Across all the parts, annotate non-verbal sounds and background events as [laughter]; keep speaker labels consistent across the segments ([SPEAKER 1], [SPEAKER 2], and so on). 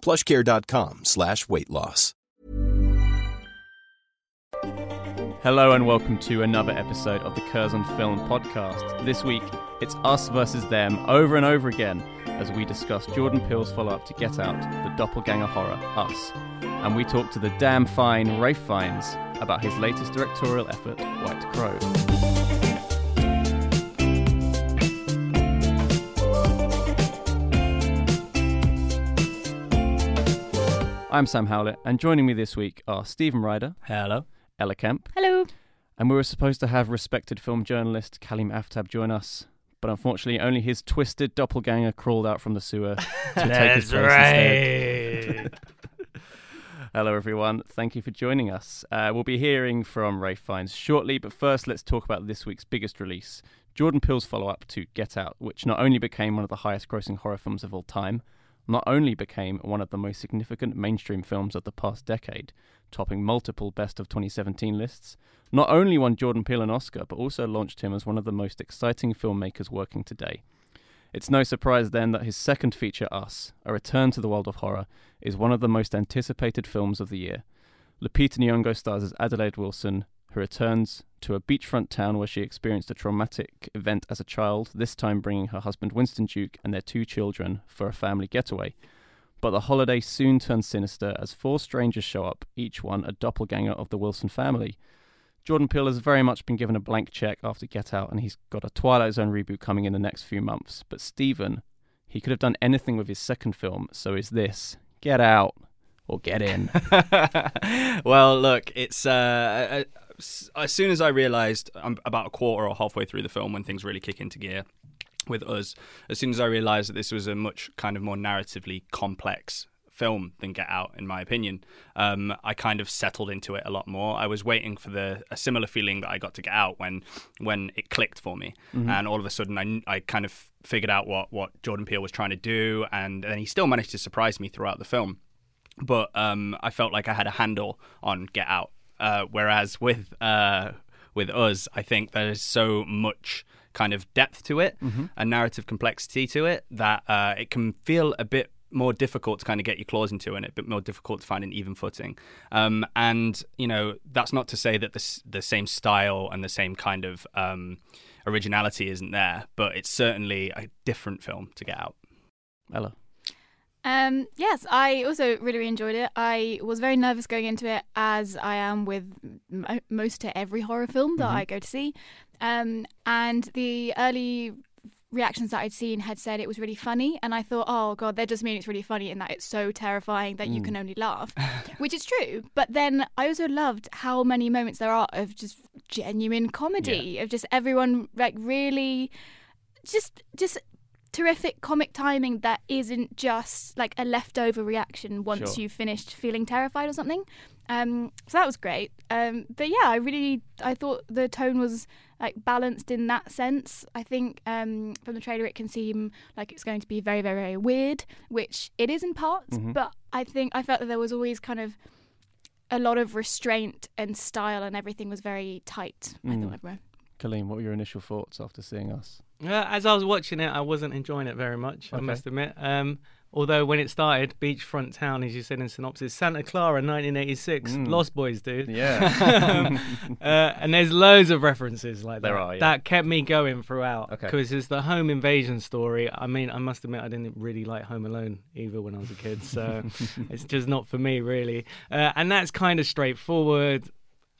[SPEAKER 1] plushcare.com slash weight loss.
[SPEAKER 2] Hello and welcome to another episode of the Curzon Film Podcast. This week, it's us versus them over and over again as we discuss Jordan Peele's follow-up to Get Out, the doppelganger horror, Us. And we talk to the damn fine Ralph Fiennes about his latest directorial effort, White Crow. I'm Sam Howlett, and joining me this week are Steven Ryder.
[SPEAKER 3] Hello.
[SPEAKER 2] Ella Kemp.
[SPEAKER 4] Hello.
[SPEAKER 2] And we were supposed to have respected film journalist Kaleem Aftab join us, but unfortunately, only his twisted doppelganger crawled out from the sewer to [laughs] take his place instead.
[SPEAKER 3] right. [laughs]
[SPEAKER 2] Hello, everyone. Thank you for joining us. Uh, we'll be hearing from Ralph Fiennes shortly, but first, let's talk about this week's biggest release Jordan Peele's follow up to Get Out, which not only became one of the highest grossing horror films of all time, not only became one of the most significant mainstream films of the past decade, topping multiple Best of 2017 lists, not only won Jordan Peele an Oscar, but also launched him as one of the most exciting filmmakers working today. It's no surprise then that his second feature, Us, A Return to the World of Horror, is one of the most anticipated films of the year. Lupita Nyong'o stars as Adelaide Wilson, who returns to a beachfront town where she experienced a traumatic event as a child, this time bringing her husband Winston Duke and their two children for a family getaway. But the holiday soon turns sinister as four strangers show up, each one a doppelganger of the Wilson family. Jordan Peele has very much been given a blank check after Get Out, and he's got a Twilight Zone reboot coming in the next few months. But Steven, he could have done anything with his second film, so is this Get Out or Get In? [laughs]
[SPEAKER 3] well, look, it's uh, as as soon as I realised I'm about a quarter or halfway through the film when things really kick into gear with us. As soon as I realised that this was a much kind of more narratively complex film than Get Out, in my opinion, um, I kind of settled into it a lot more. I was waiting for the a similar feeling that I got to Get Out when when it clicked for me, and all of a sudden I, I kind of figured out what what Jordan Peele was trying to do, and then he still managed to surprise me throughout the film but um, I felt like I had a handle on Get Out. Uh, whereas with uh, with us, I think there is so much kind of depth to it and narrative complexity to it that uh, it can feel a bit more difficult to kind of get your claws into and a bit more difficult to find an even footing. Um, and you know that's not to say that the the same style and the same kind of um, originality isn't there, but it's certainly a different film to get out.
[SPEAKER 2] Ella.
[SPEAKER 4] Um, yes, I also really, really enjoyed it. I was very nervous going into it, as I am with mo- most to every horror film that I go to see. Um, and the early reactions that I'd seen had said it was really funny, and I thought, oh god, that does mean it's really funny, in that it's so terrifying that you can only laugh, [laughs] which is true. But then I also loved how many moments there are of just genuine comedy, of just everyone like really, just just terrific comic timing that isn't just like a leftover reaction once
[SPEAKER 2] Sure.
[SPEAKER 4] you've finished feeling terrified or something. Um, so that was great. Um, but yeah, I really I thought the tone was like balanced in that sense. I think um, from the trailer it can seem like it's going to be very very very weird, which it is in parts. But I think I felt that there was always kind of a lot of restraint and style, and everything was very tight. I thought everywhere.
[SPEAKER 2] Kaleem, what were your initial thoughts after seeing us?
[SPEAKER 5] Uh, as I was watching it, I wasn't enjoying it very much. I must admit. Um, Although when it started, beachfront town, as you said in synopsis, Santa Clara, 1986,
[SPEAKER 2] Mm.
[SPEAKER 5] Lost Boys, dude.
[SPEAKER 2] Yeah. [laughs]
[SPEAKER 5] uh, and there's loads of references like that.
[SPEAKER 2] There are, yeah.
[SPEAKER 5] That kept me going throughout.
[SPEAKER 2] Okay.
[SPEAKER 5] Because it's the home invasion story. I mean, I must admit, I didn't really like Home Alone either when I was a kid. So [laughs] it's just not for me, really. Uh, and that's kind of straightforward.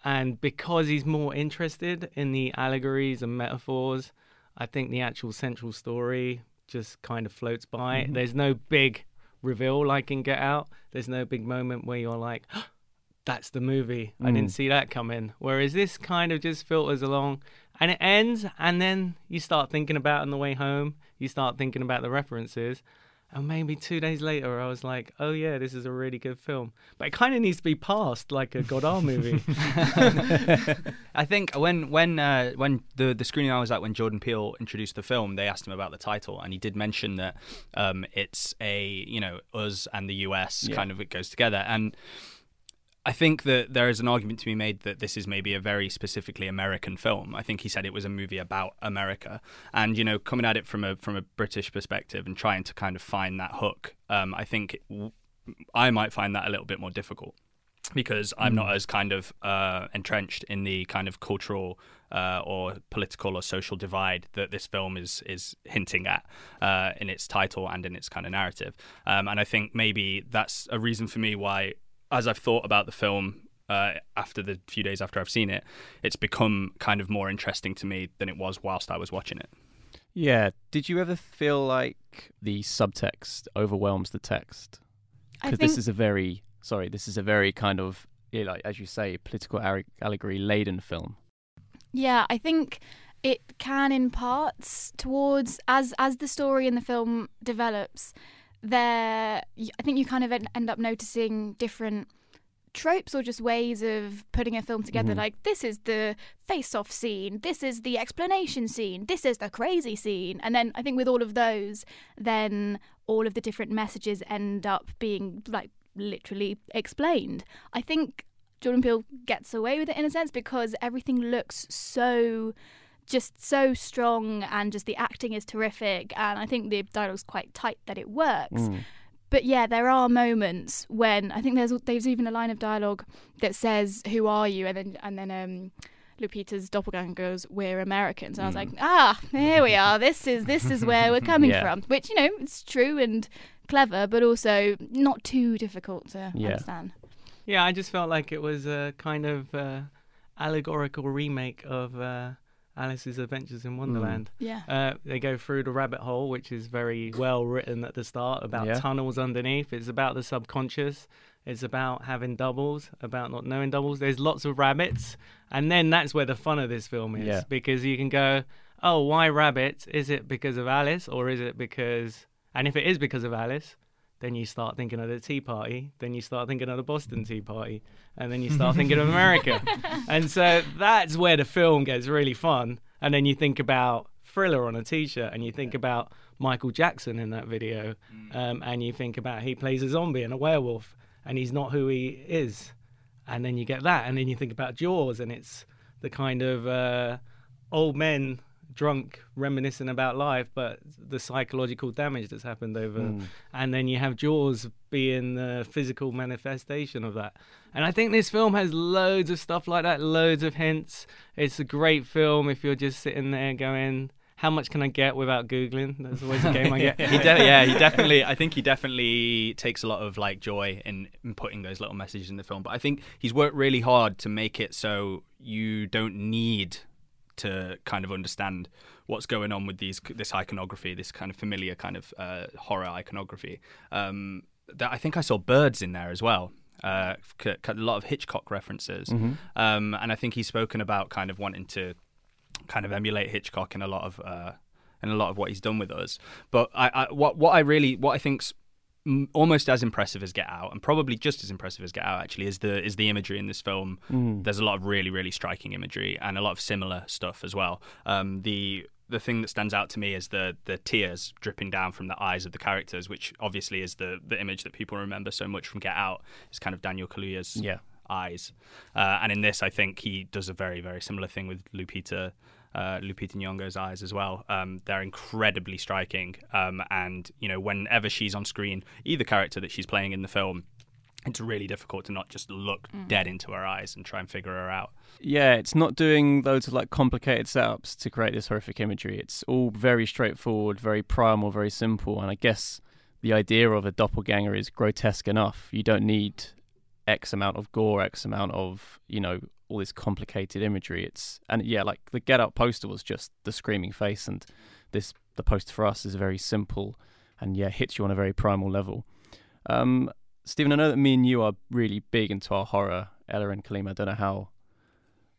[SPEAKER 5] And because he's more interested in the allegories and metaphors, I think the actual central story just kind of floats by.
[SPEAKER 2] Mm-hmm.
[SPEAKER 5] There's no big reveal like in Get Out. There's no big moment where you're like, [gasps] that's the movie. I didn't
[SPEAKER 2] Mm.
[SPEAKER 5] see that coming. Whereas this kind of just filters along and it ends, and then you start thinking about it on the way home. You start thinking about the references. And maybe two days later, I was like, oh, yeah, this is a really good film. But it kind of needs to be passed like a Godard [laughs] movie.
[SPEAKER 3] I think when when uh, when the the screening I was at when Jordan Peele introduced the film, they asked him about the title, and he did mention that um, it's a you know us and the US
[SPEAKER 2] Yeah.
[SPEAKER 3] kind of it goes together, and I think that there is an argument to be made that this is maybe a very specifically American film. I think he said it was a movie about America, and you know, coming at it from a from a British perspective and trying to kind of find that hook, um, I think w- I might find that a little bit more difficult because I'm not as kind of uh, entrenched in the kind of cultural uh, or political or social divide that this film is is hinting at uh, in its title and in its kind of narrative. Um, and I think maybe that's a reason for me why, as I've thought about the film. Uh, after the few days after I've seen it, it's become kind of more interesting to me than it was whilst I was watching it.
[SPEAKER 2] yeah. Did you ever feel like the subtext overwhelms the text? Because
[SPEAKER 4] think
[SPEAKER 2] this is a very sorry, this is a very kind of yeah, like as you say, political allegory laden film.
[SPEAKER 4] Yeah, I think it can in parts towards as as the story in the film develops. There, I think you kind of end up noticing different tropes or just ways of putting a film together.
[SPEAKER 2] Mhm.
[SPEAKER 4] Like this is the face-off scene, this is the explanation scene, this is the crazy scene, and then I think with all of those, then all of the different messages end up being like literally explained. I think Jordan Peele gets away with it in a sense because everything looks so just so strong and just the acting is terrific and I think the dialogue's quite tight that it works.
[SPEAKER 2] Mm.
[SPEAKER 4] But yeah, there are moments when I think there's there's even a line of dialogue that says "Who are you?" and then and then um, Lupita's doppelganger goes, "We're Americans," and I was like, "Ah, here we are. This is this is where we're [laughs] coming
[SPEAKER 2] Yeah.
[SPEAKER 4] from." Which you know, it's true and clever, but also not too difficult to
[SPEAKER 2] Yeah.
[SPEAKER 4] understand.
[SPEAKER 5] Yeah, I just felt like it was a kind of uh, allegorical remake of uh, Alice's Adventures in Wonderland.
[SPEAKER 4] Yeah.
[SPEAKER 5] Uh, they go through the rabbit hole, which is very well written at the start about
[SPEAKER 2] Yeah.
[SPEAKER 5] tunnels underneath. It's about the subconscious. It's about having doubles, about not knowing doubles. There's lots of rabbits, and then that's where the fun of this film is
[SPEAKER 2] Yeah.
[SPEAKER 5] because you can go, oh, why rabbits? Is it because of Alice, or is it because? And if it is because of Alice, then you start thinking of the Tea Party, then you start thinking of the Boston Tea Party, and then you start [laughs] thinking of America. And so that's where the film gets really fun. And then you think about Thriller on a t shirt, and you think about Michael Jackson in that video, um, and you think about he plays a zombie and a werewolf, and he's not who he is. And then you get that, and then you think about Jaws, and it's the kind of uh, old men drunk reminiscing about life, but the psychological damage that's happened over. Hmm. And then you have Jaws being the physical manifestation of that. And I think this film has loads of stuff like that, loads of hints. It's a great film if you're just sitting there going, how much can I get without Googling? That's always a game I get. [laughs]
[SPEAKER 3] he de- yeah, he definitely. I think he definitely takes a lot of like joy in, in putting those little messages in the film. But I think he's worked really hard to make it so you don't need to kind of understand what's going on with these this iconography, this kind of familiar kind of uh, horror iconography. Um, that I think I saw birds in there as well. Uh, c- c- a lot of Hitchcock references, um, and I think he's spoken about kind of wanting to kind of emulate Hitchcock in a lot of uh, in a lot of what he's done with us. But I, I what what I really what I think's almost as impressive as Get Out, and probably just as impressive as Get Out actually, is the is the imagery in this film. There's a lot of really really striking imagery and a lot of similar stuff as well. Um, the the thing that stands out to me is the the tears dripping down from the eyes of the characters, which obviously is the the image that people remember so much from Get Out. Is kind of Daniel Kaluuya's
[SPEAKER 2] Yeah.
[SPEAKER 3] eyes. Uh, and in this, I think he does a very, very similar thing with Lupita uh, Lupita Nyong'o's eyes as well. Um, they're incredibly striking, um, and you know, whenever she's on screen, either character that she's playing in the film, it's really difficult to not just look dead into her eyes and try and figure her out.
[SPEAKER 2] Yeah, it's not doing loads of like complicated setups to create this horrific imagery. It's all very straightforward, very primal, very simple. And I guess the idea of a doppelganger is grotesque enough. You don't need X amount of gore, X amount of, you know, all this complicated imagery. It's and yeah, like the Get Out poster was just the screaming face and this the poster for us is very simple and yeah, hits you on a very primal level. Um Steven, I know that me and you are really big into our horror. Ella and Kalima, I don't know how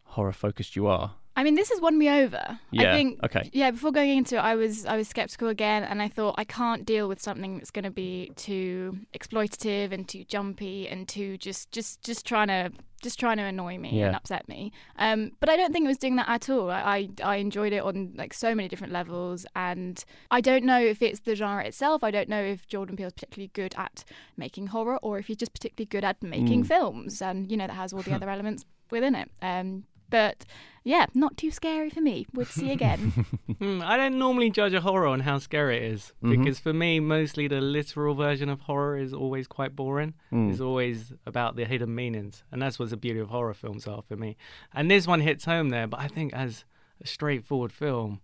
[SPEAKER 2] horror focused you are.
[SPEAKER 4] I mean, this has won me over.
[SPEAKER 2] Yeah,
[SPEAKER 4] I think.
[SPEAKER 2] okay.
[SPEAKER 4] Yeah. Before going into it, I was I was skeptical again, and I thought I can't deal with something that's going to be too exploitative and too jumpy and too just just just trying to just trying to annoy me
[SPEAKER 2] Yeah.
[SPEAKER 4] and upset me. Um, but I don't think it was doing that at all. I, I I enjoyed it on like so many different levels, and I don't know if it's the genre itself. I don't know if Jordan Peele's particularly good at making horror, or if he's just particularly good at making
[SPEAKER 2] Mm.
[SPEAKER 4] films, and you know that has all the other elements within it. Um, but yeah, not too scary for me. Would see again. [laughs]
[SPEAKER 5] Hmm, I don't normally judge a horror on how scary it is
[SPEAKER 2] Mhm.
[SPEAKER 5] because for me, mostly the literal version of horror is always quite boring.
[SPEAKER 2] Mm.
[SPEAKER 5] It's always about the hidden meanings, and that's what the beauty of horror films are for me. And this one hits home there, but I think as a straightforward film,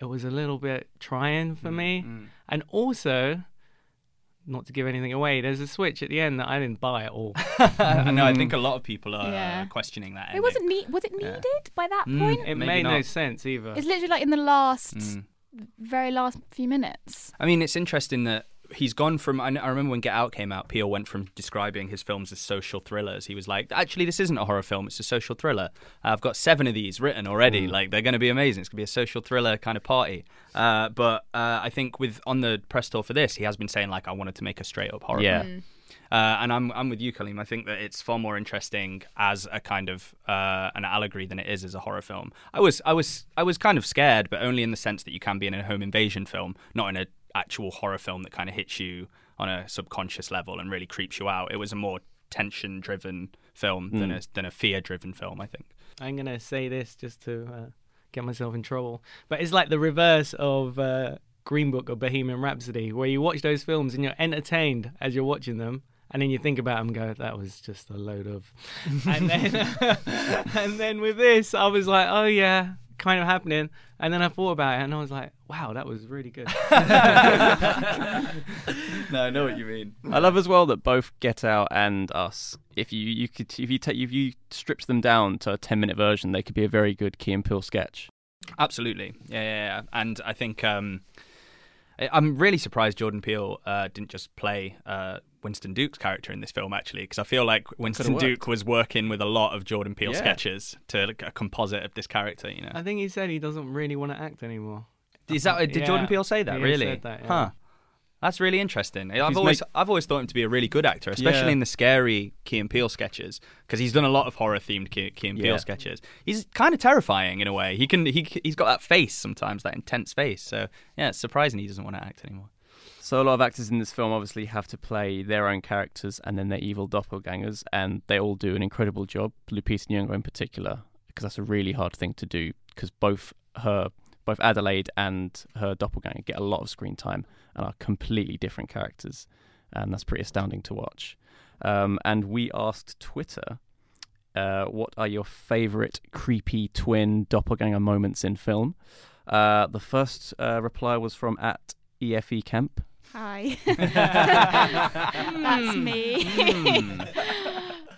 [SPEAKER 5] it was a little bit trying for me. And also, not to give anything away, there's a switch at the end that I didn't buy at all. [laughs]
[SPEAKER 3] I know. I think a lot of people are
[SPEAKER 4] Yeah.
[SPEAKER 3] questioning that.
[SPEAKER 4] it wasn't need. Was it needed by that
[SPEAKER 3] Mm.
[SPEAKER 4] point?
[SPEAKER 5] It
[SPEAKER 3] Maybe
[SPEAKER 5] made no sense either.
[SPEAKER 4] It's literally like in the last,
[SPEAKER 3] Mm.
[SPEAKER 4] very last few minutes.
[SPEAKER 3] I mean, it's interesting that he's gone from. I, I remember when Get Out came out, Peele went from describing his films as social thrillers. He was like, actually, this isn't a horror film; it's a social thriller. I've got seven of these written already. Like, they're going to be amazing. It's going to be a social thriller kind of party. Uh, but uh, I think with on the press tour for this, he has been saying like, I wanted to make a straight up horror.
[SPEAKER 2] Yeah.
[SPEAKER 3] film. Uh, and I'm I'm with you, Kaleem. I think that it's far more interesting as a kind of uh, an allegory than it is as a horror film. I was I was I was kind of scared, but only in the sense that you can be in a home invasion film, not in an actual horror film that kind of hits you on a subconscious level and really creeps you out. It was a more tension driven film than a than a fear driven film. I think.
[SPEAKER 5] I'm gonna say this just to uh, get myself in trouble, but it's like the reverse of uh, Green Book or Bohemian Rhapsody, where you watch those films and you're entertained as you're watching them, and then you think about them and go, "That was just a load of," [laughs] and then [laughs] and then with this, I was like, "Oh yeah." Kind of happening, and then I thought about it, and I was like, "Wow, that was really good." [laughs]
[SPEAKER 3] no, I know what you mean.
[SPEAKER 2] I love as well that both Get Out and Us, if you you could if you take if you stripped them down to a ten minute version, they could be a very good Key and Peele sketch.
[SPEAKER 3] Absolutely, yeah, yeah, yeah. And I think um, I- I'm really surprised Jordan Peele uh, didn't just play uh, Winston Duke's character in this film, actually, because I feel like Winston. Duke was working with a lot of Jordan Peele
[SPEAKER 2] Yeah.
[SPEAKER 3] sketches to like, a composite of this character. You know,
[SPEAKER 5] I think he said he doesn't really want to act anymore.
[SPEAKER 3] is that did
[SPEAKER 5] Yeah.
[SPEAKER 3] Jordan Peele say that?
[SPEAKER 5] He
[SPEAKER 3] really?
[SPEAKER 5] said that, yeah.
[SPEAKER 3] Huh. That's really interesting. I've
[SPEAKER 2] He's
[SPEAKER 3] always I've always thought him to be a really good actor, especially
[SPEAKER 2] Yeah.
[SPEAKER 3] in the scary Key and Peele sketches, because he's done a lot of horror themed Key, Key and Peele
[SPEAKER 2] Yeah.
[SPEAKER 3] sketches. He's kind of terrifying in a way. He can he he's got that face sometimes, that intense face. So yeah, it's surprising he doesn't want to act anymore.
[SPEAKER 2] So a lot of actors in this film obviously have to play their own characters and then their evil doppelgangers, and they all do an incredible job. Lupita Nyong'o in particular, because that's a really hard thing to do. Because both her, both Adelaide and her doppelganger get a lot of screen time and are completely different characters, and that's pretty astounding to watch. Um, and we asked Twitter, uh, "What are your favourite creepy twin doppelganger moments in film?" Uh, the first uh, reply was from at EFE Kemp.
[SPEAKER 4] Hi. [laughs] [laughs] That's me.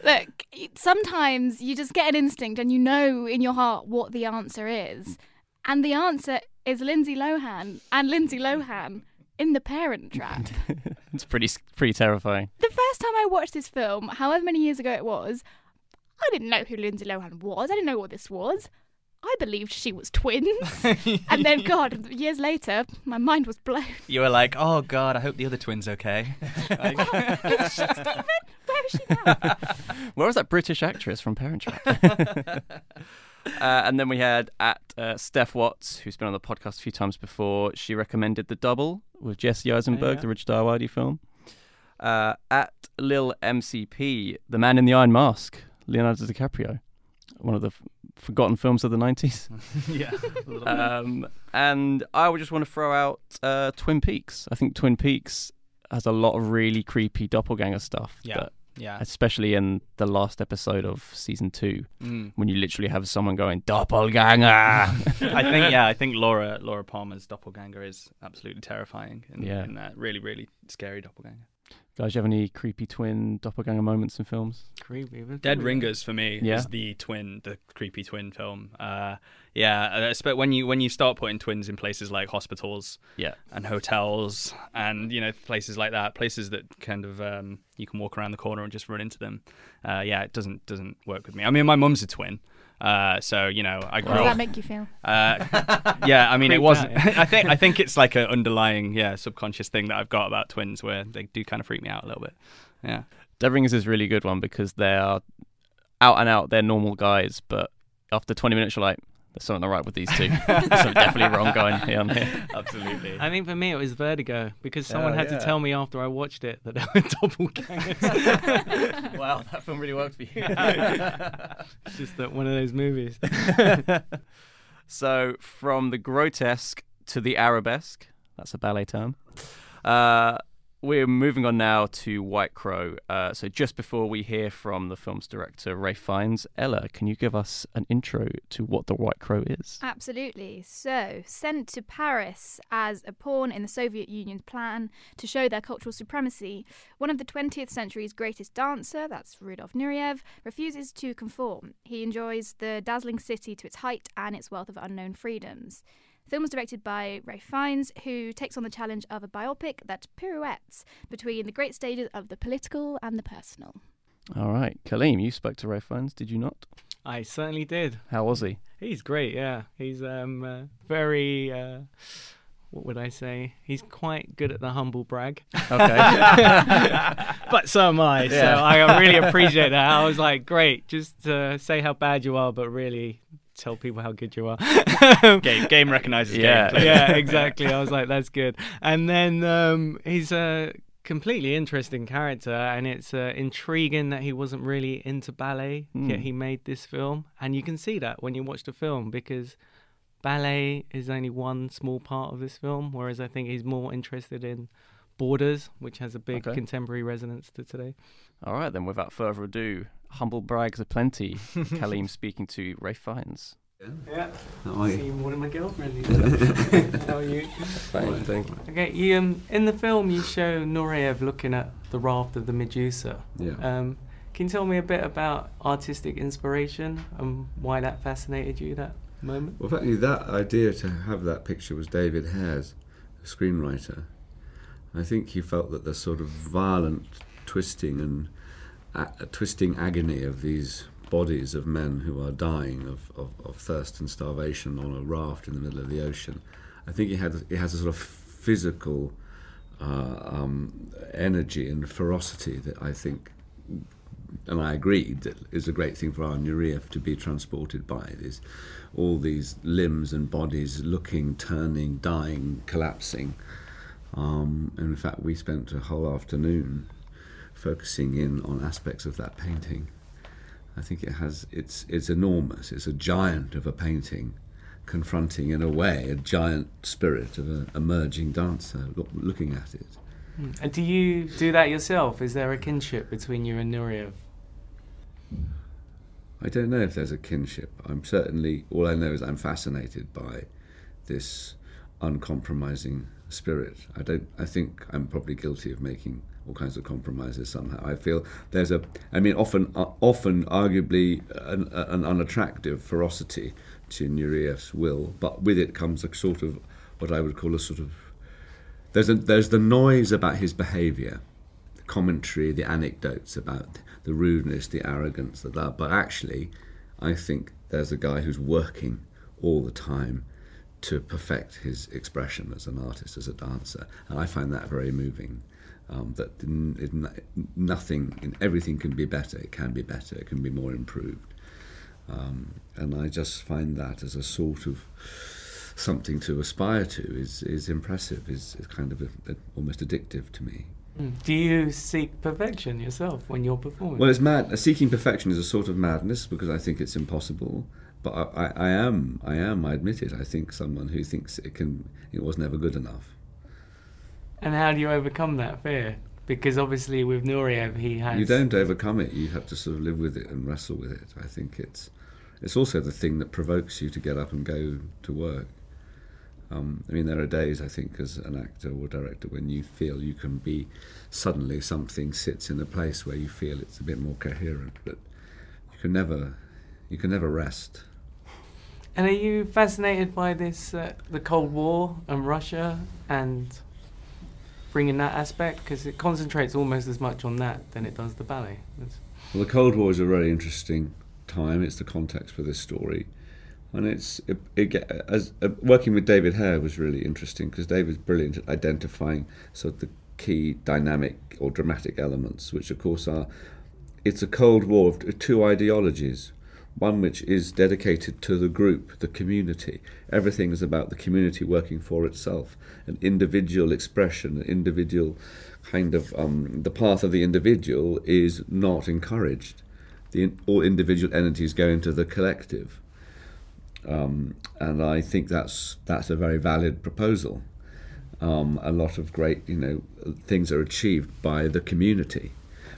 [SPEAKER 4] Look, sometimes you just get an instinct and you know in your heart what the answer is. And the answer is Lindsay Lohan and Lindsay Lohan in The Parent Trap. [laughs]
[SPEAKER 2] it's pretty pretty terrifying.
[SPEAKER 4] the first time I watched this film, however many years ago it was, I didn't know who Lindsay Lohan was. I didn't know what this was. I believed she was twins. [laughs] and then, God, years later, my mind was blown.
[SPEAKER 3] You were like, oh god, I hope the other twin's okay. [laughs]
[SPEAKER 4] Oh, is she Steven? Where is she now?
[SPEAKER 2] Where was that British actress from Parent Trap? Uh, and then we had at uh, Steph Watts, who's been on the podcast a few times before. She recommended The Double with Jesse Eisenberg,
[SPEAKER 5] yeah.
[SPEAKER 2] the Richard Ayoade film. Uh, at Lil MCP, The Man in the Iron Mask, Leonardo DiCaprio, one of the f- forgotten films of the 90s. [laughs]
[SPEAKER 3] yeah.
[SPEAKER 2] um, and I would just want to throw out uh, Twin Peaks. I think Twin Peaks has a lot of really creepy doppelganger stuff.
[SPEAKER 3] Yeah.
[SPEAKER 2] that-
[SPEAKER 3] Yeah.
[SPEAKER 2] especially in the last episode of season two,
[SPEAKER 3] Mm.
[SPEAKER 2] when you literally have someone going doppelganger. [laughs]
[SPEAKER 3] I think yeah, I think Laura Laura Palmer's doppelganger is absolutely terrifying. In,
[SPEAKER 2] Yeah.
[SPEAKER 3] in that really really scary doppelganger.
[SPEAKER 2] Guys, do you have any creepy twin doppelganger moments in films?
[SPEAKER 5] Creepy.
[SPEAKER 3] Dead Ringers for me
[SPEAKER 2] Yeah.
[SPEAKER 3] is the twin, the creepy twin film. Uh, yeah, but when you when you start putting twins in places like hospitals
[SPEAKER 2] Yeah.
[SPEAKER 3] and hotels and you know places like that, places that kind of um, you can walk around the corner and just run into them. Uh, yeah, it doesn't doesn't work with me. I mean, my mum's a twin. Uh, so you know, I grew
[SPEAKER 4] How does that make you feel?
[SPEAKER 3] Uh, yeah, I mean, it wasn't.
[SPEAKER 5] out. [laughs]
[SPEAKER 3] I think I think it's like an underlying, yeah, subconscious thing that I've got about twins, where they do kind of freak me out a little bit. Yeah,
[SPEAKER 2] Dead Ringers is a really good one because they are out and out, they're normal guys, but after 20 minutes, you're like, there's something not right with these two. there's something definitely wrong going here on here. [laughs]
[SPEAKER 3] absolutely.
[SPEAKER 5] I think for me it was Vertigo because someone
[SPEAKER 2] Oh,
[SPEAKER 5] had
[SPEAKER 2] yeah.
[SPEAKER 5] to tell me after I watched it that they were [laughs] doppelgangers.
[SPEAKER 2] wow, that film really worked for you. [laughs]
[SPEAKER 5] it's just that one of those movies.
[SPEAKER 2] so, from the grotesque to the arabesque, that's a ballet term. Uh, we're moving on now to White Crow. Uh, so, just before we hear from the film's director, Ralph Fiennes, Ella, can you give us an intro to what the White Crow is?
[SPEAKER 4] Absolutely. So, sent to Paris as a pawn in the Soviet Union's plan to show their cultural supremacy, one of the 20th century's greatest dancer, that's Rudolf Nureyev, refuses to conform. He enjoys the dazzling city to its height and its wealth of unknown freedoms. The film was directed by Ralph Fiennes, who takes on the challenge of a biopic that pirouettes between the great stages of the political and the personal.
[SPEAKER 2] All right. Kaleem, you spoke to Ralph Fiennes, did you not?
[SPEAKER 5] I certainly did.
[SPEAKER 2] How was he?
[SPEAKER 5] He's great, yeah. He's um uh, very uh, what would I say? He's quite good at the humble brag.
[SPEAKER 2] Okay. [laughs]
[SPEAKER 5] but so am I.
[SPEAKER 2] Yeah.
[SPEAKER 5] So I really appreciate that. I was like, great, just uh, say how bad you are, but really tell people how good you are. [laughs]
[SPEAKER 3] game [laughs] game recognizes
[SPEAKER 2] Yeah.
[SPEAKER 3] game. clearly.
[SPEAKER 5] yeah, exactly. I was like, that's good. And then um, he's a completely interesting character, and it's uh, intriguing that he wasn't really into ballet,
[SPEAKER 2] Hmm.
[SPEAKER 5] yet he made this film. And you can see that when you watch the film because ballet is only one small part of this film, whereas I think he's more interested in borders, which has a big
[SPEAKER 2] Okay.
[SPEAKER 5] contemporary resonance to today.
[SPEAKER 2] All right, then, without further ado, humble brags aplenty. [laughs] Kaleem speaking to Ralph Fiennes.
[SPEAKER 5] Yeah.
[SPEAKER 6] How are you?
[SPEAKER 5] See one of my girlfriends. [laughs] How are you?
[SPEAKER 6] Fine, thank you.
[SPEAKER 5] Okay, you, um, in the film you show Nureyev looking at the raft of the Medusa.
[SPEAKER 6] Yeah.
[SPEAKER 5] Um, can you tell me a bit about artistic inspiration and why that fascinated you that moment?
[SPEAKER 6] Well, actually, that idea to have that picture was David Hare's, a screenwriter. I think he felt that the sort of violent twisting and a- twisting agony of these bodies of men who are dying of, of, of thirst and starvation on a raft in the middle of the ocean. I think it, had he has a sort of physical uh, um, energy and ferocity that I think and I agreed that is a great thing for our Nureyev to be transported by. These, all these limbs and bodies looking, turning, dying, collapsing. Um, in fact, we spent a whole afternoon focusing in on aspects of that painting. I think it has it's it's enormous. It's a giant of a painting, confronting in a way a giant spirit of an emerging dancer look, looking at it. Hmm.
[SPEAKER 5] And do you do that yourself? Is there a kinship between you and Nureyev?
[SPEAKER 6] I don't know if there's a kinship. I'm certainly, all I know is I'm fascinated by this uncompromising spirit. I don't, I think I'm probably guilty of making all kinds of compromises somehow. I feel there's a, I mean, often, uh, often arguably an, an unattractive ferocity to Nureyev's will, but with it comes a sort of, what I would call a sort of, there's, a, there's the noise about his behaviour the commentary, the anecdotes about the rudeness, the arrogance, the that. But actually, I think there's a guy who's working all the time to perfect his expression as an artist, as a dancer, and I find that very moving. Um, that it, nothing, and everything can be better. It can be better. It can be more improved. Um, and I just find that as a sort of something to aspire to is is impressive. is, is kind of a, a, almost addictive to me.
[SPEAKER 5] Do you seek perfection yourself when you're performing?
[SPEAKER 6] Well, it's mad. Seeking perfection is a sort of madness because I think it's impossible, but I, I, I am, I am, I admit it. I think someone who thinks it can, it was never good enough.
[SPEAKER 5] And how do you overcome that fear? Because obviously with Nureyev, he has.
[SPEAKER 6] You don't overcome it. You have to sort of live with it and wrestle with it. I think it's, it's also the thing that provokes you to get up and go to work. Um, I mean, there are days, I think, as an actor or director, when you feel you can be suddenly something sits in a place where you feel it's a bit more coherent, but you can never, you can never rest.
[SPEAKER 5] And are you fascinated by this, uh, the Cold War and Russia, and bringing that aspect? Because it concentrates almost as much on that than it does the ballet.
[SPEAKER 6] Well, the Cold War is a very interesting time. It's the context for this story, and it's it, it as uh, working with David Hare was really interesting because David's brilliant at identifying sort of the key dynamic or dramatic elements, which of course are it's a Cold War of two ideologies. One which is dedicated to the group, the community. Everything is about the community working for itself. An individual expression, an individual kind of um, the path of the individual is not encouraged. The all individual entities go into the collective, um, and I think that's that's a very valid proposal. Um, a lot of great, you know, things are achieved by the community.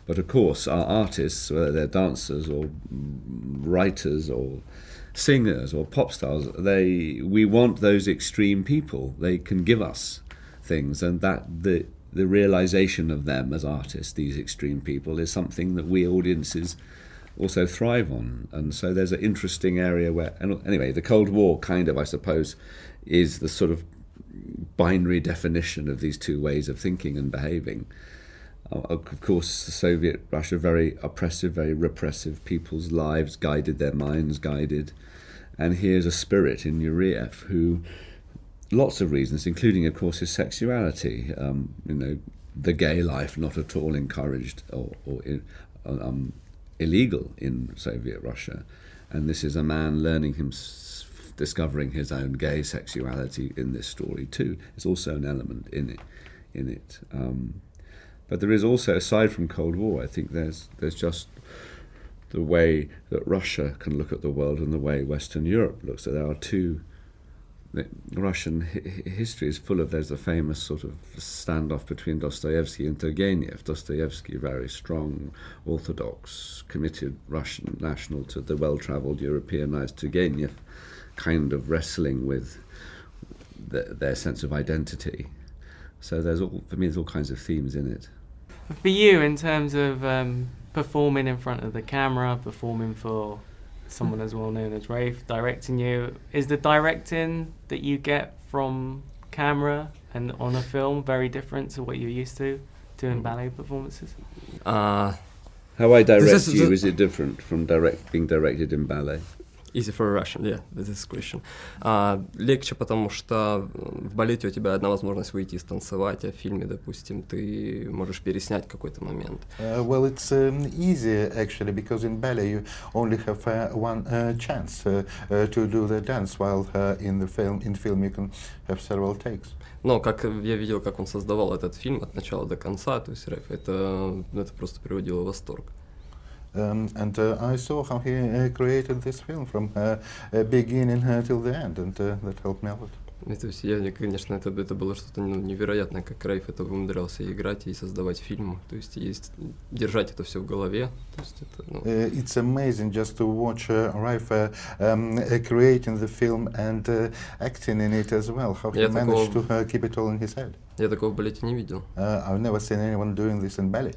[SPEAKER 6] But of course, our artists, whether they're dancers or writers or singers or pop stars, they we want those extreme people. They can give us things, and that the the realization of them as artists, these extreme people, is something that we audiences also thrive on. And so there's an interesting area where, and anyway, the Cold War kind of, I suppose, is the sort of binary definition of these two ways of thinking and behaving. Uh, of course, the Soviet Russia, very oppressive, very repressive. People's lives guided, their minds guided. And here's a spirit in Nureyev who, lots of reasons, including, of course, his sexuality, um, you know, the gay life not at all encouraged or, or um, illegal in Soviet Russia. And this is a man learning him, discovering his own gay sexuality in this story too. It's also an element in it. In it. Um, but there is also, aside from Cold War, I think there's there's just the way that Russia can look at the world and the way Western Europe looks at. There are two. Russian hi- history is full of. There's a famous sort of standoff between Dostoevsky and Turgenev. Dostoevsky, very strong, orthodox, committed Russian national to the well-travelled Europeanized Turgenev, kind of wrestling with the, their sense of identity. So there's all for me. There's all kinds of themes in it.
[SPEAKER 5] For you, in terms of um, performing in front of the camera, performing for someone as well known as Ralph, directing you, is the directing that you get from camera and on a film very different to what you're used to doing ballet performances?
[SPEAKER 7] Uh,
[SPEAKER 6] How I direct
[SPEAKER 7] is
[SPEAKER 6] you
[SPEAKER 7] the-
[SPEAKER 6] is it different from direct being directed in ballet?
[SPEAKER 7] Easy for Russian, yeah, this is question. А, легче, потому что в балете у тебя одна возможность выйти и станцевать, а в фильме, допустим, ты можешь переснять какой-то момент.
[SPEAKER 8] Uh, well, it's um, easier actually because in ballet you only have uh, one uh, chance uh, uh, to do the dance, while uh, in the film in film you can have several takes.
[SPEAKER 7] Но как я видел, как он создавал этот фильм от начала до конца, то есть Рэф, это, это просто приводило в восторг.
[SPEAKER 8] Um, and uh, I saw how he uh, created this film from uh, beginning till the end, and that helped me a lot.
[SPEAKER 7] Это все, конечно, это, это было что-то невероятное, как Райф это умудрялся играть и создавать фильмы, то есть есть держать это все в голове. То есть это, ну...
[SPEAKER 8] uh, it's amazing just to watch uh, Ralph uh, um, uh, creating the film and uh, acting in it as well. How he
[SPEAKER 7] Я
[SPEAKER 8] managed
[SPEAKER 7] такого...
[SPEAKER 8] to uh, keep it all in his head.
[SPEAKER 7] Я такого в балете не видел.
[SPEAKER 8] Uh, I've never seen anyone doing this in ballet.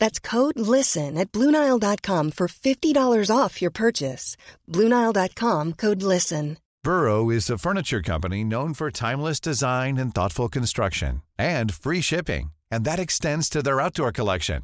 [SPEAKER 9] That's code LISTEN at Bluenile.com for $50 off your purchase. Bluenile.com code LISTEN.
[SPEAKER 10] Burrow is a furniture company known for timeless design and thoughtful construction and free shipping, and that extends to their outdoor collection.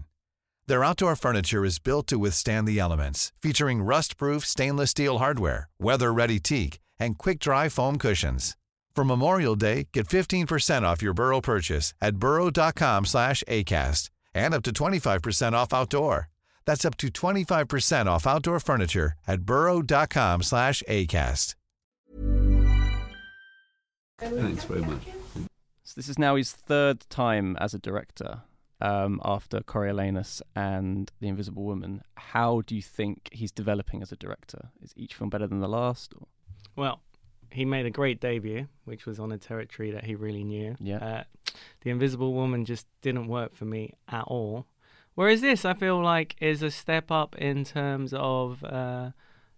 [SPEAKER 10] Their outdoor furniture is built to withstand the elements, featuring rust-proof stainless steel hardware, weather-ready teak, and quick-dry foam cushions. For Memorial Day, get 15% off your Burrow purchase at burrow.com slash ACAST and up to 25% off outdoor. That's up to 25% off outdoor furniture at burrow.com slash ACAST.
[SPEAKER 6] Thanks very much.
[SPEAKER 2] So this is now his third time as a director um, after Coriolanus and The Invisible Woman. How do you think he's developing as a director? Is each film better than the last? Or?
[SPEAKER 5] Well, he made a great debut, which was on a territory that he really knew.
[SPEAKER 2] Yeah.
[SPEAKER 5] Uh, the Invisible Woman just didn't work for me at all. Whereas this, I feel like, is a step up in terms of uh,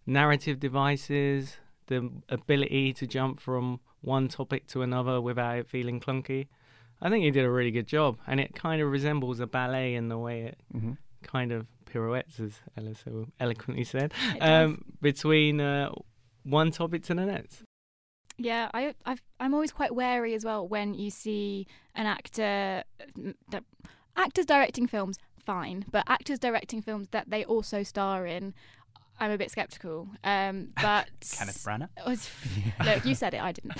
[SPEAKER 5] narrative devices, the ability to jump from one topic to another without it feeling clunky. I think he did a really good job, and it kind of resembles a ballet in the way it
[SPEAKER 2] Mm-hmm.
[SPEAKER 5] kind of pirouettes, as Ella so eloquently said, um, between uh, one topic to the next.
[SPEAKER 4] Yeah, I I've, I'm always quite wary as well when you see an actor mm, that actors directing films fine, but actors directing films that they also star in, I'm a bit skeptical. Um, [laughs] but
[SPEAKER 3] Kenneth Branagh.
[SPEAKER 4] Oh, it's- [laughs] [laughs] Look, you said it, I didn't.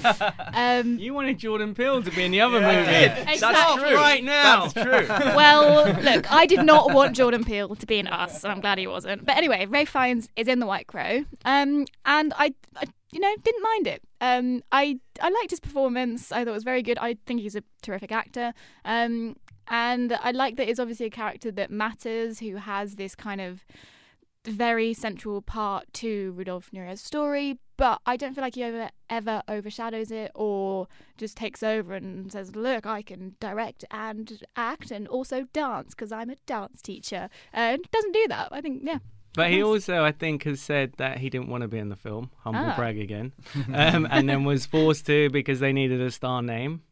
[SPEAKER 4] Um,
[SPEAKER 5] You wanted Jordan Peele to be in the other
[SPEAKER 3] Yeah,
[SPEAKER 5] movie.
[SPEAKER 3] did.
[SPEAKER 4] That's
[SPEAKER 5] Stop
[SPEAKER 4] true.
[SPEAKER 5] right now.
[SPEAKER 3] That's true.
[SPEAKER 4] well, look, I did not want Jordan Peele to be in Us, and I'm glad he wasn't. But anyway, Ralph Fiennes is in The White Crow, um, and I, I, you know, didn't mind it. Um, I, I liked his performance. I thought it was very good. I think he's a terrific actor. Um, and I like that it's obviously a character that matters, who has this kind of very central part to Rudolf Nurey's story, but I don't feel like he ever ever overshadows it or just takes over and says, "Look, I can direct and act and also dance because I'm a dance teacher." And doesn't do that. I think, yeah.
[SPEAKER 5] But he also, I think, has said that he didn't want to be in the film. Humble
[SPEAKER 4] Ah.
[SPEAKER 5] brag again. [laughs] um, and then was forced to because they needed a star name.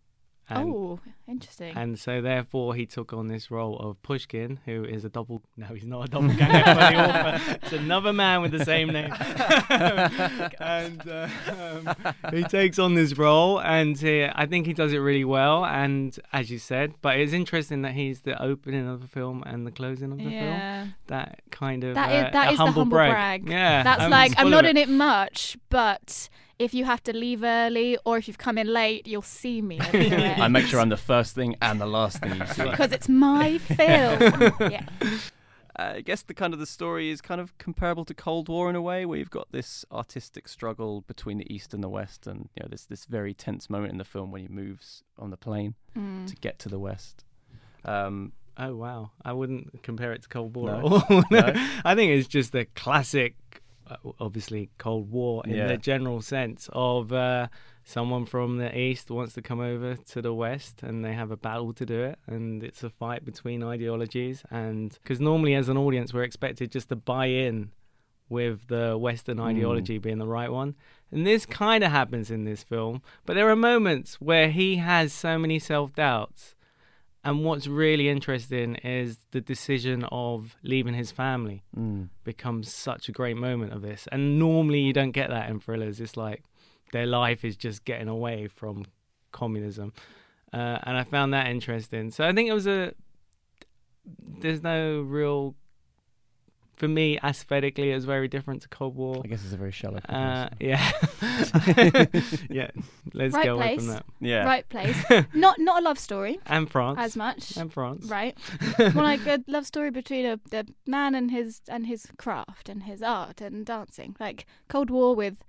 [SPEAKER 5] And,
[SPEAKER 4] oh, interesting.
[SPEAKER 5] and so therefore he took on this role of Pushkin, who is a double. No, he's not a doppelganger for the author. [laughs] It's another man with the same name. [laughs] and uh, um, he takes on this role, and uh, I think he does it really well. And as you said, but it's interesting that he's the opening of the film and the closing of the film.
[SPEAKER 4] yeah.
[SPEAKER 5] That kind of
[SPEAKER 4] That
[SPEAKER 5] uh,
[SPEAKER 4] is that
[SPEAKER 5] a
[SPEAKER 4] is
[SPEAKER 5] humble
[SPEAKER 4] the humble
[SPEAKER 5] brag.
[SPEAKER 4] brag.
[SPEAKER 5] Yeah,
[SPEAKER 4] That's
[SPEAKER 5] um,
[SPEAKER 4] like I'm not
[SPEAKER 5] of
[SPEAKER 4] in it much, but if you have to leave early or if you've come in late, you'll see me. [laughs]
[SPEAKER 2] I make sure I'm the first thing and the last thing you [laughs] see.
[SPEAKER 4] because it's my film. [laughs] yeah.
[SPEAKER 2] Uh, I guess the kind of the story is kind of comparable to Cold War in a way, where you've got this artistic struggle between the East and the West, and you know, there's this very tense moment in the film when he moves on the plane
[SPEAKER 4] Mm.
[SPEAKER 2] to get to the West. Um,
[SPEAKER 5] Oh wow! I wouldn't compare it to Cold War
[SPEAKER 2] No.
[SPEAKER 5] at all. [laughs]
[SPEAKER 2] No?
[SPEAKER 5] I think it's just the classic, obviously Cold War in
[SPEAKER 2] Yeah.
[SPEAKER 5] the general sense of uh, someone from the East wants to come over to the West, and they have a battle to do it, and it's a fight between ideologies. And because normally, as an audience, we're expected just to buy in with the Western ideology being the right one. And this kind of happens in this film, but there are moments where he has so many self doubts. And what's really interesting is the decision of leaving his family
[SPEAKER 2] mm.
[SPEAKER 5] becomes such a great moment of this. And normally you don't get that in thrillers. It's like their life is just getting away from communism. Uh, and I found that interesting. So I think it was a. There's no real. For me, aesthetically, it was very different to Cold War.
[SPEAKER 2] I guess it's a very shallow.
[SPEAKER 5] Uh, yeah. [laughs] [laughs] yeah. Let's
[SPEAKER 4] Right
[SPEAKER 5] go away from
[SPEAKER 4] place.
[SPEAKER 5] that.
[SPEAKER 2] yeah.
[SPEAKER 4] Right place. [laughs] not not a love story
[SPEAKER 5] And France.
[SPEAKER 4] as much.
[SPEAKER 5] And France.
[SPEAKER 4] Right. More like a love story between a, a man and his and his craft and his art and dancing. Like Cold War with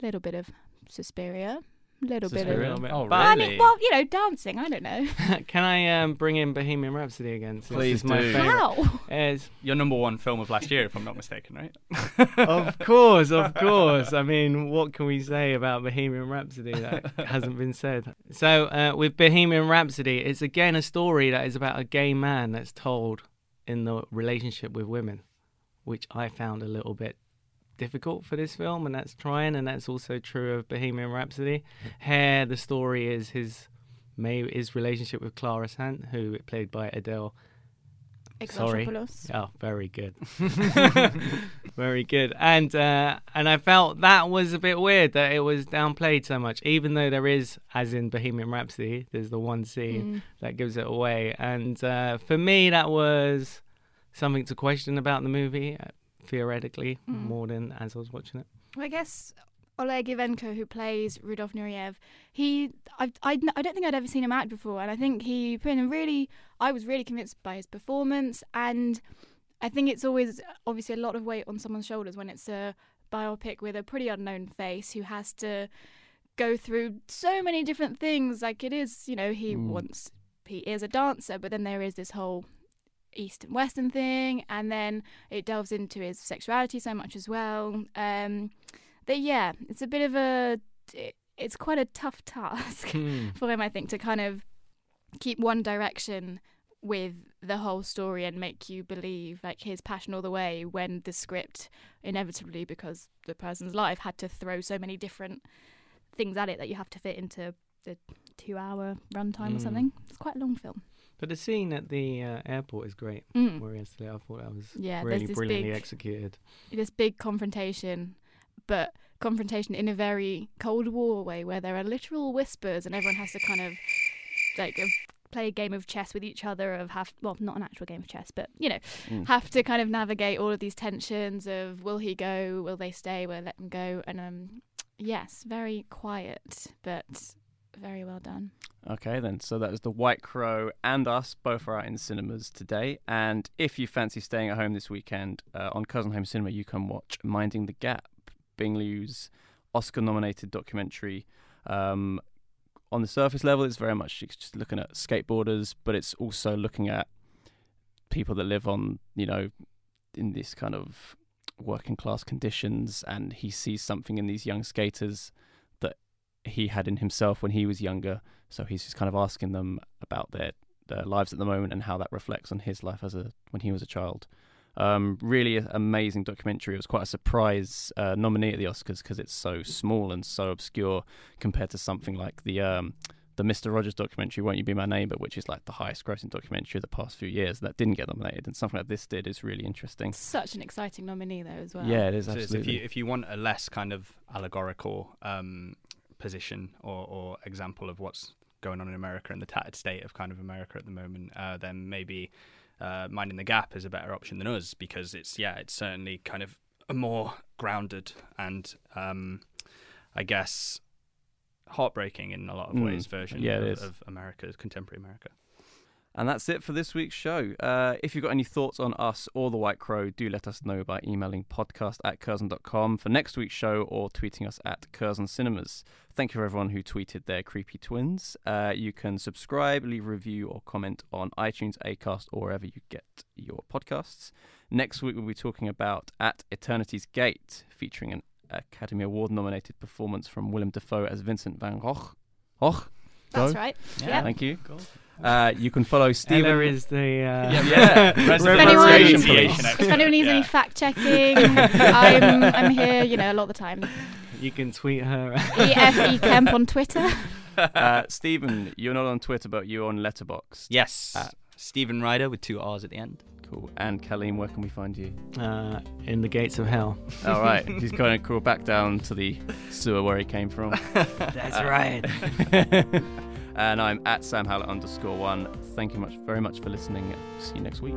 [SPEAKER 4] a little bit of Suspiria. Little bit
[SPEAKER 2] Suspiria?
[SPEAKER 4] of
[SPEAKER 2] Oh,
[SPEAKER 4] But I mean, well, you know, dancing. I don't know. [laughs]
[SPEAKER 5] Can I um, bring in Bohemian Rhapsody again? since
[SPEAKER 3] Please
[SPEAKER 5] it's my
[SPEAKER 3] do.
[SPEAKER 5] favorite?
[SPEAKER 4] How?
[SPEAKER 5] Is [laughs]
[SPEAKER 3] Your number one film of last year, if I'm not mistaken, right?
[SPEAKER 5] of [laughs] course, of course. I mean, what can we say about Bohemian Rhapsody that hasn't been said? So, uh, with Bohemian Rhapsody, it's again a story that is about a gay man that's told in the relationship with women, which I found a little bit difficult for this film, and that's trying, and that's also true of Bohemian Rhapsody. Here, the story is his May his relationship with Clara Saint, who played by Adele. Sorry. Oh, very good. [laughs] [laughs] very good. And uh, and I felt that was a bit weird that it was downplayed so much, even though there is, as in Bohemian Rhapsody, there's the one scene
[SPEAKER 4] Mm.
[SPEAKER 5] that gives it away. And uh, for me, that was something to question about the movie, uh, theoretically,
[SPEAKER 4] Mm.
[SPEAKER 5] more than as I was watching it.
[SPEAKER 4] Well, I guess Oleg Ivenko, who plays Rudolf Nureyev, he I, I, I don't think I'd ever seen him act before, and I think he put in a really I was really convinced by his performance, and I think it's always obviously a lot of weight on someone's shoulders when it's a biopic with a pretty unknown face who has to go through so many different things. Like it is, you know, he
[SPEAKER 2] Mm.
[SPEAKER 4] wants he is a dancer, but then there is this whole East and Western thing, and then it delves into his sexuality so much as well. Um, that yeah, it's a bit of a it, it's quite a tough [laughs] task
[SPEAKER 5] Hmm.
[SPEAKER 4] for him, I think, to kind of keep one direction with the whole story and make you believe like his passion all the way when the script inevitably because the person's life had to throw so many different things at it that you have to fit into the two hour runtime or
[SPEAKER 5] Mm.
[SPEAKER 4] something. It's quite a long film.
[SPEAKER 5] But the scene at the uh, airport is great.
[SPEAKER 4] Mm.
[SPEAKER 5] Where yesterday I thought that was
[SPEAKER 4] Yeah,
[SPEAKER 5] really
[SPEAKER 4] this
[SPEAKER 5] brilliantly
[SPEAKER 4] big-
[SPEAKER 5] executed.
[SPEAKER 4] this big confrontation, but confrontation in a very Cold War way, where there are literal whispers and everyone has to kind of like uh, play a game of chess with each other. Of have well, not an actual game of chess, but you know,
[SPEAKER 2] Mm.
[SPEAKER 4] have to kind of navigate all of these tensions of will he go, will they stay, will they let him go, and um, yes, very quiet, but very well done.
[SPEAKER 2] Okay, then. So that is The White Crow and Us. Both are out in cinemas today. And if you fancy staying at home this weekend, uh, on Curzon Home Cinema, you can watch Minding the Gap, Bing Liu's Oscar nominated documentary. Um, on the surface level, it's very much just looking at skateboarders, but it's also looking at people that live on, you know, in this kind of working class conditions. And he sees something in these young skaters he had in himself when he was younger. So he's just kind of asking them about their their lives at the moment and how that reflects on his life as a when he was a child. Um, really amazing documentary. It was quite a surprise uh, nominee at the Oscars because it's so small and so obscure compared to something like the um, the Mister Rogers documentary, "Won't You Be My Neighbor," which is like the highest grossing documentary of the past few years. That didn't get nominated, and something like this did is really interesting.
[SPEAKER 4] Such an exciting nominee though as well.
[SPEAKER 2] Yeah, it is
[SPEAKER 3] So
[SPEAKER 2] absolutely.
[SPEAKER 3] if you if you want a less kind of allegorical um, position or, or example of what's going on in America and the tattered state of kind of America at the moment, uh, then maybe uh, Minding the Gap is a better option than us because it's yeah, it's certainly kind of a more grounded and um, I guess heartbreaking in a lot of
[SPEAKER 2] Mm,
[SPEAKER 3] ways version
[SPEAKER 2] yeah,
[SPEAKER 3] of, of America's contemporary America.
[SPEAKER 2] And that's it for this week's show. Uh, if you've got any thoughts on us or The White Crow, do let us know by emailing podcast at curzon.com for next week's show or tweeting us at Curzon Cinemas. Thank you for everyone who tweeted their creepy twins. Uh, you can subscribe, leave a review, or comment on iTunes, Acast, or wherever you get your podcasts. Next week, we'll be talking about At Eternity's Gate, featuring an Academy Award nominated performance from Willem Dafoe as Vincent van Gogh. Gogh?
[SPEAKER 4] That's
[SPEAKER 2] Go?
[SPEAKER 4] right.
[SPEAKER 3] Yeah.
[SPEAKER 4] Yep.
[SPEAKER 2] Thank you. Uh, you can follow Steven.
[SPEAKER 5] Ella is the uh,
[SPEAKER 2] Yeah, [laughs] yeah.
[SPEAKER 4] If anyone, if anyone needs any fact checking, [laughs] I'm I'm here. You know, a lot of the time.
[SPEAKER 5] You can tweet her.
[SPEAKER 4] E F E [laughs] Kemp on Twitter.
[SPEAKER 2] uh, Steven, you're not on Twitter, but you're on Letterboxd.
[SPEAKER 3] Yes,
[SPEAKER 2] Uh,
[SPEAKER 3] Steven Ryder with two R's at the end.
[SPEAKER 2] Cool. And Kaleem, where can we find you?
[SPEAKER 5] uh, in the gates of hell. [laughs]
[SPEAKER 2] All right. [laughs] He's going to crawl back down to the sewer where he came from. [laughs]
[SPEAKER 5] That's right.
[SPEAKER 2] and I'm at Sam Howlett underscore one. Thank you much, very much for listening. See you next week.